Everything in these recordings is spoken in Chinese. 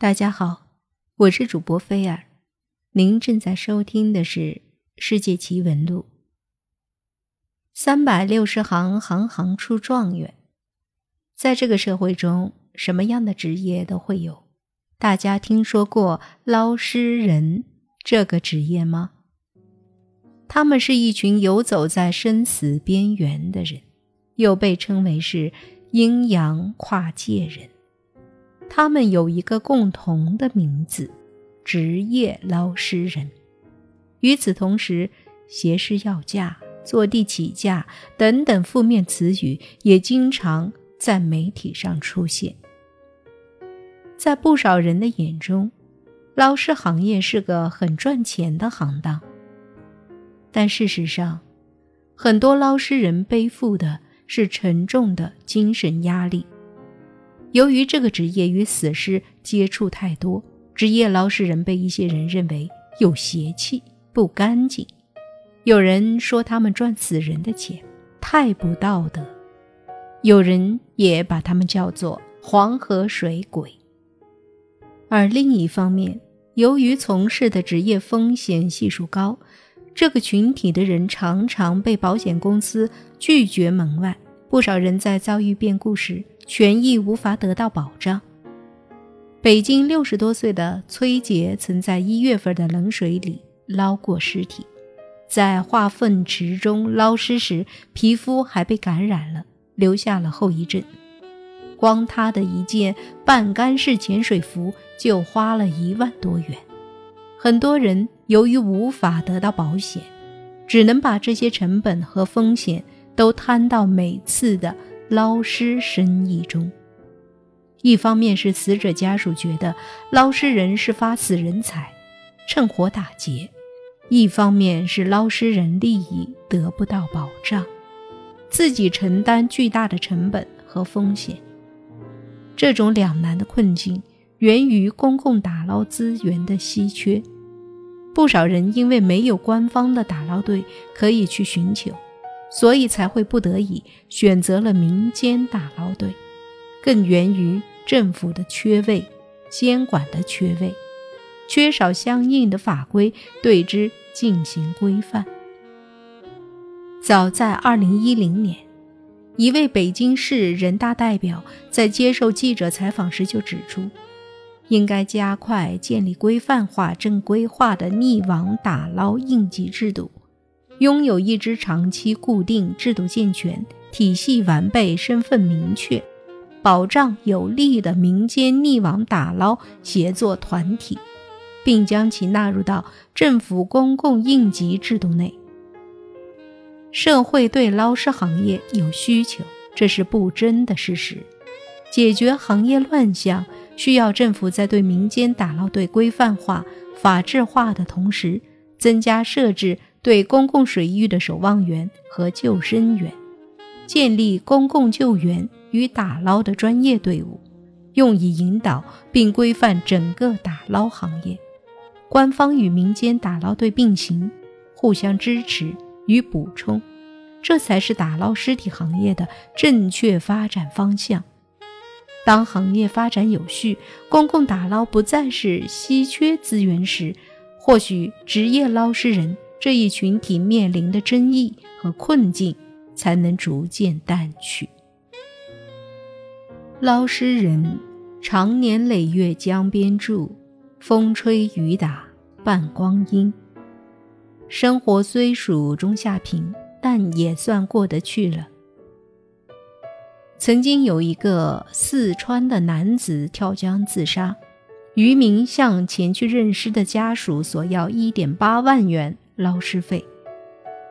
大家好，我是主播菲尔，您正在收听的是《世界奇闻录》。三百六十行，行行出状元。在这个社会中，什么样的职业都会有。大家听说过捞尸人这个职业吗？他们是一群游走在生死边缘的人，又被称为是阴阳跨界人。他们有一个共同的名字——职业捞尸人。与此同时，挟尸要价、坐地起价等等负面词语也经常在媒体上出现。在不少人的眼中，捞尸行业是个很赚钱的行当。但事实上，很多捞尸人背负的是沉重的精神压力。由于这个职业与死尸接触太多，职业捞尸人被一些人认为有邪气、不干净。有人说他们赚死人的钱太不道德，有人也把他们叫做“黄河水鬼”。而另一方面，由于从事的职业风险系数高，这个群体的人常常被保险公司拒绝门外。不少人在遭遇变故时，权益无法得到保障。北京六十多岁的崔杰曾在一月份的冷水里捞过尸体，在化粪池中捞尸时，皮肤还被感染了，留下了后遗症。光他的一件半干式潜水服就花了一万多元。很多人由于无法得到保险，只能把这些成本和风险都摊到每次的。捞尸生意中，一方面是死者家属觉得捞尸人是发死人财，趁火打劫；一方面是捞尸人利益得不到保障，自己承担巨大的成本和风险。这种两难的困境源于公共打捞资源的稀缺，不少人因为没有官方的打捞队可以去寻求。所以才会不得已选择了民间打捞队，更源于政府的缺位、监管的缺位，缺少相应的法规对之进行规范。早在二零一零年，一位北京市人大代表在接受记者采访时就指出，应该加快建立规范化、正规化的溺亡打捞应急制度。拥有一支长期固定、制度健全、体系完备、身份明确、保障有力的民间溺亡打捞协作团体，并将其纳入到政府公共应急制度内。社会对捞尸行业有需求，这是不争的事实。解决行业乱象，需要政府在对民间打捞队规范化、法治化的同时，增加设置。对公共水域的守望员和救生员，建立公共救援与打捞的专业队伍，用以引导并规范整个打捞行业。官方与民间打捞队并行，互相支持与补充，这才是打捞尸体行业的正确发展方向。当行业发展有序，公共打捞不再是稀缺资源时，或许职业捞尸人。这一群体面临的争议和困境才能逐渐淡去。捞尸人常年累月江边住，风吹雨打半光阴，生活虽属中下品，但也算过得去了。曾经有一个四川的男子跳江自杀，渔民向前去认尸的家属索要一点八万元。捞尸费，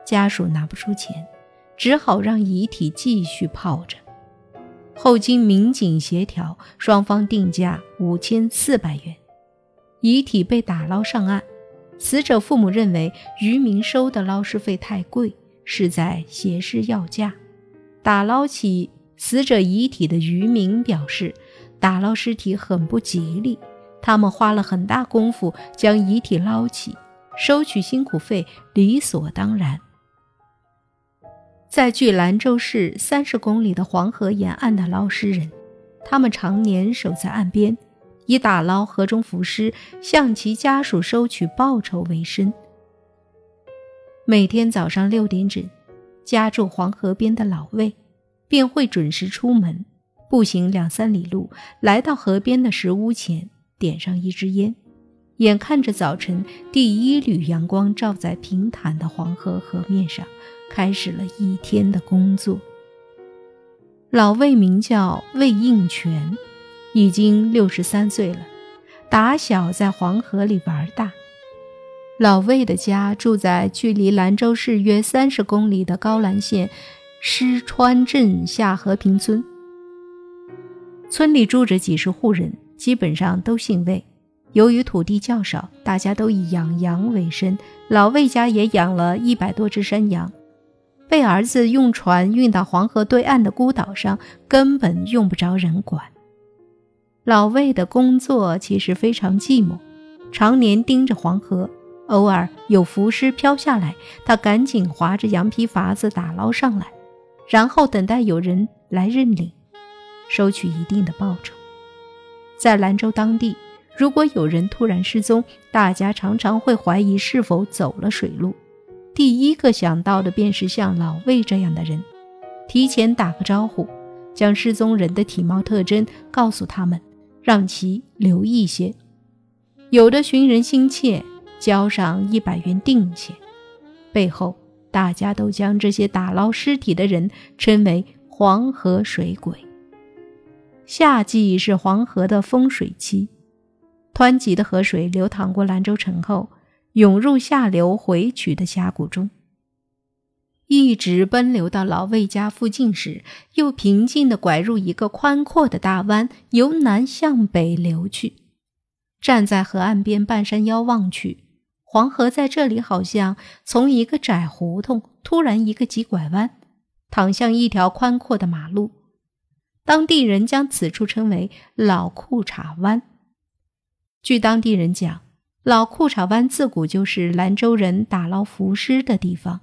家属拿不出钱，只好让遗体继续泡着。后经民警协调，双方定价五千四百元，遗体被打捞上岸。死者父母认为渔民收的捞尸费太贵，是在挟持要价。打捞起死者遗体的渔民表示，打捞尸体很不吉利，他们花了很大功夫将遗体捞起。收取辛苦费理所当然。在距兰州市三十公里的黄河沿岸的捞尸人，他们常年守在岸边，以打捞河中浮尸，向其家属收取报酬为生。每天早上六点整，家住黄河边的老魏便会准时出门，步行两三里路，来到河边的石屋前，点上一支烟，眼看着早晨第一缕阳光照在平坦的黄河河面上，开始了一天的工作。老魏名叫魏应全，已经六十三岁了，打小在黄河里玩大。老魏的家住在距离兰州市约三十公里的高兰县施川镇下和平村。村里住着几十户人，基本上都姓魏。由于土地较少，大家都以养羊为生。老魏家也养了一百多只山羊，被儿子用船运到黄河对岸的孤岛上，根本用不着人管。老魏的工作其实非常寂寞，常年盯着黄河。偶尔有浮尸飘下来，他赶紧划着羊皮筏子打捞上来，然后等待有人来认领，收取一定的报酬。在兰州当地，如果有人突然失踪，大家常常会怀疑是否走了水路。第一个想到的便是像老魏这样的人，提前打个招呼，将失踪人的体貌特征告诉他们，让其留意些。有的寻人心切。交上一百元定钱，背后大家都将这些打捞尸体的人称为“黄河水鬼”。夏季是黄河的丰水期，湍急的河水流淌过兰州城后，涌入下流回曲的峡谷中，一直奔流到老魏家附近时，又平静地拐入一个宽阔的大湾，由南向北流去。站在河岸边半山腰望去。黄河在这里好像从一个窄胡同突然一个急拐弯，淌向一条宽阔的马路。当地人将此处称为“老裤衩湾”。据当地人讲，老裤衩湾自古就是兰州人打捞浮尸的地方。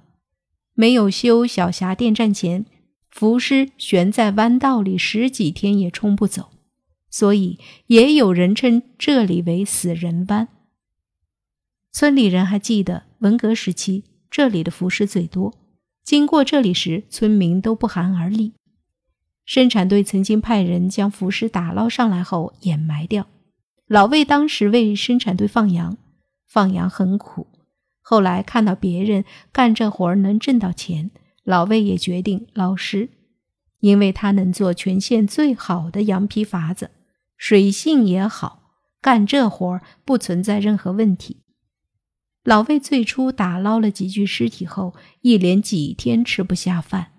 没有修小峡电站前，浮尸悬在弯道里十几天也冲不走，所以也有人称这里为“死人湾”。村里人还记得文革时期，这里的浮尸最多。经过这里时，村民都不寒而栗。生产队曾经派人将浮尸打捞上来后掩埋掉。老魏当时为生产队放羊，放羊很苦。后来看到别人干这活儿能挣到钱，老魏也决定捞尸，因为他能做全县最好的羊皮筏子，水性也好，干这活儿不存在任何问题。老魏最初打捞了几具尸体后，一连几天吃不下饭。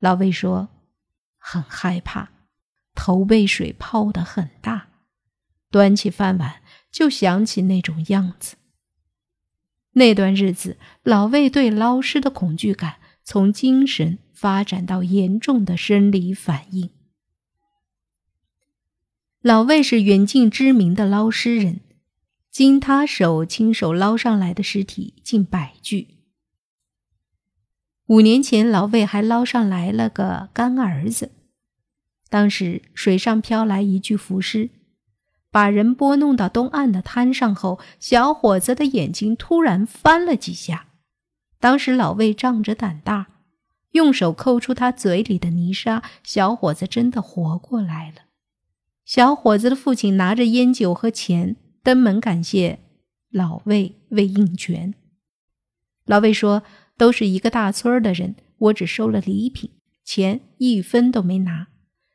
老魏说：“很害怕，头被水泡得很大，端起饭碗就想起那种样子。”那段日子，老魏对捞尸的恐惧感从精神发展到严重的生理反应。老魏是远近知名的捞尸人。经他手亲手捞上来的尸体近百具。五年前，老魏还捞上来了个干儿子。当时水上飘来一具浮尸，把人拨弄到东岸的滩上后，小伙子的眼睛突然翻了几下。当时老魏仗着胆大，用手抠出他嘴里的泥沙，小伙子真的活过来了。小伙子的父亲拿着烟酒和钱。登门感谢老魏魏应全。老魏说：“都是一个大村的人，我只收了礼品，钱一分都没拿。”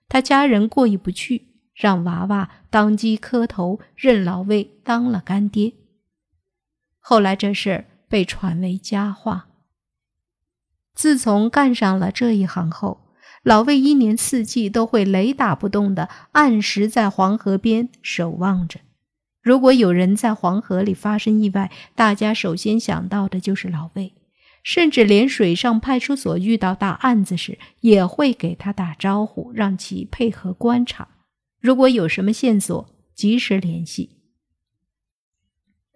他家人过意不去，让娃娃当机磕头认老魏当了干爹。后来这事被传为佳话。自从干上了这一行后，老魏一年四季都会雷打不动地按时在黄河边守望着。如果有人在黄河里发生意外，大家首先想到的就是老魏，甚至连水上派出所遇到大案子时，也会给他打招呼，让其配合观察。如果有什么线索，及时联系。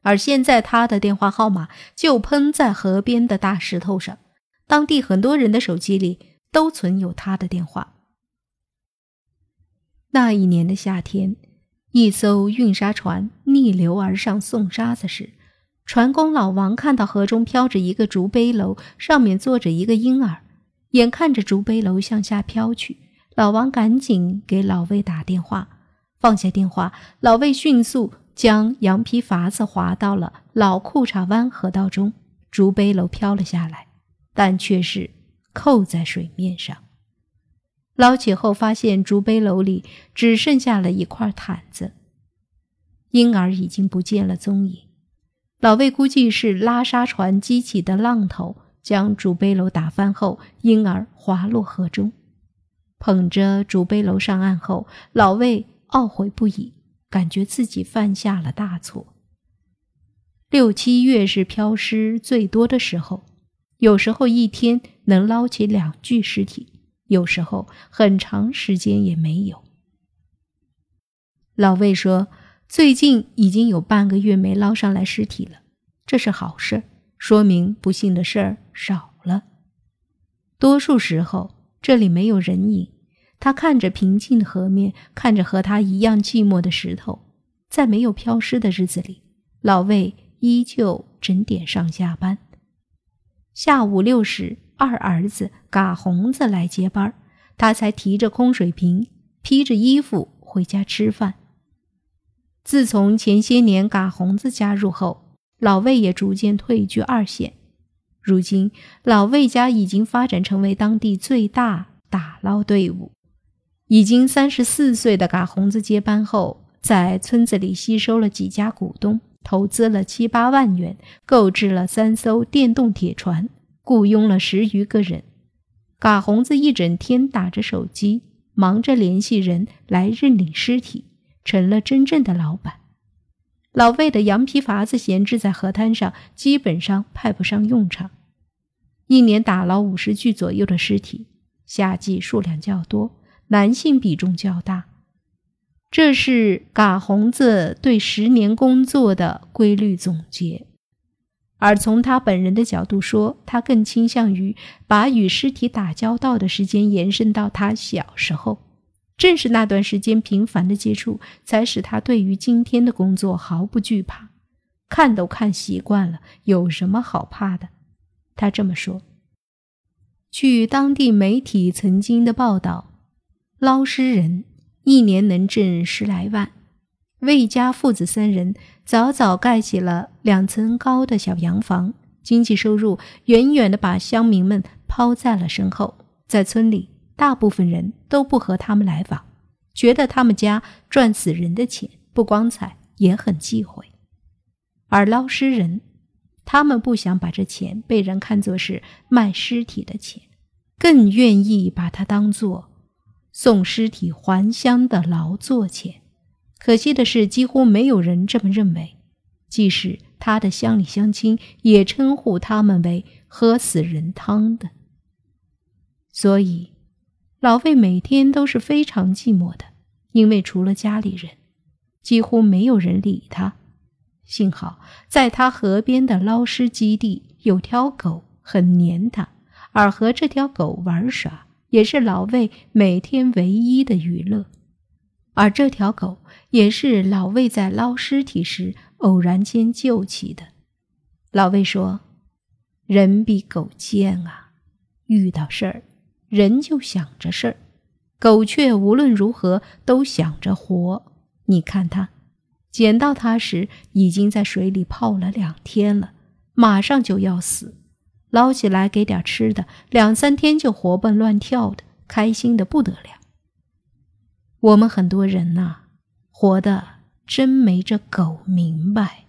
而现在，他的电话号码就喷在河边的大石头上，当地很多人的手机里都存有他的电话。那一年的夏天。一艘运沙船逆流而上送沙子时，船工老王看到河中飘着一个竹背篓，上面坐着一个婴儿。眼看着竹背篓向下飘去，老王赶紧给老魏打电话。放下电话，老魏迅速将羊皮筏子划到了老裤衩湾河道中，竹背篓飘了下来，但却是扣在水面上。捞起后，发现竹背篓里只剩下了一块毯子，婴儿已经不见了踪影。老魏估计是拉沙船激起的浪头。将竹背篓打翻后，婴儿滑落河中。捧着竹背篓上岸后，老魏懊悔不已，感觉自己犯下了大错。六七月是漂尸最多的时候，有时候一天能捞起两具尸体，有时候很长时间也没有。老魏说：“最近已经有半个月没捞上来尸体了，这是好事。”说明不幸的事儿少了。多数时候，这里没有人影。他看着平静的河面，看着和他一样寂寞的石头。在没有飘尸的日子里，老魏依旧整点上下班。下午六时，二儿子嘎红子来接班，他才提着空水瓶，披着衣服回家吃饭。自从前些年嘎红子加入后，老魏也逐渐退居二线，如今老魏家已经发展成为当地最大打捞队伍。已经三十四岁的嘎红子接班后，在村子里吸收了几家股东，投资了七八万元，购置了三艘电动铁船，雇佣了十余个人。嘎红子一整天打着手机，忙着联系人来认领尸体，成了真正的老板。老魏的羊皮筏子闲置在河滩上，基本上派不上用场。一年打捞五十具左右的尸体，夏季数量较多，男性比重较大。这是嘎红子对十年工作的规律总结。而从他本人的角度说，他更倾向于把与尸体打交道的时间延伸到他小时候。正是那段时间频繁的接触，才使他对于今天的工作毫不惧怕，看都看习惯了，有什么好怕的？他这么说。据当地媒体曾经的报道，捞尸人一年能挣十来万。魏家父子三人早早盖起了两层高的小洋房，经济收入远远的把乡民们抛在了身后，在村里。大部分人都不和他们来往，觉得他们家赚死人的钱不光彩，也很忌讳。而捞尸人，他们不想把这钱被人看作是卖尸体的钱，更愿意把它当做送尸体还乡的劳作钱。可惜的是，几乎没有人这么认为，即使他的乡里乡亲也称呼他们为喝死人汤的。所以。老魏每天都是非常寂寞的，因为除了家里人，几乎没有人理他。幸好在他河边的捞尸基地有条狗很黏他，而和这条狗玩耍也是老魏每天唯一的娱乐。而这条狗也是老魏在捞尸体时偶然间救起的。老魏说：“人比狗贱啊，遇到事儿。”人就想着事儿，狗却无论如何都想着活。你看它，捡到它时已经在水里泡了两天了，马上就要死。捞起来给点吃的，两三天就活蹦乱跳的，开心的不得了。我们很多人呐，活的真没这狗明白。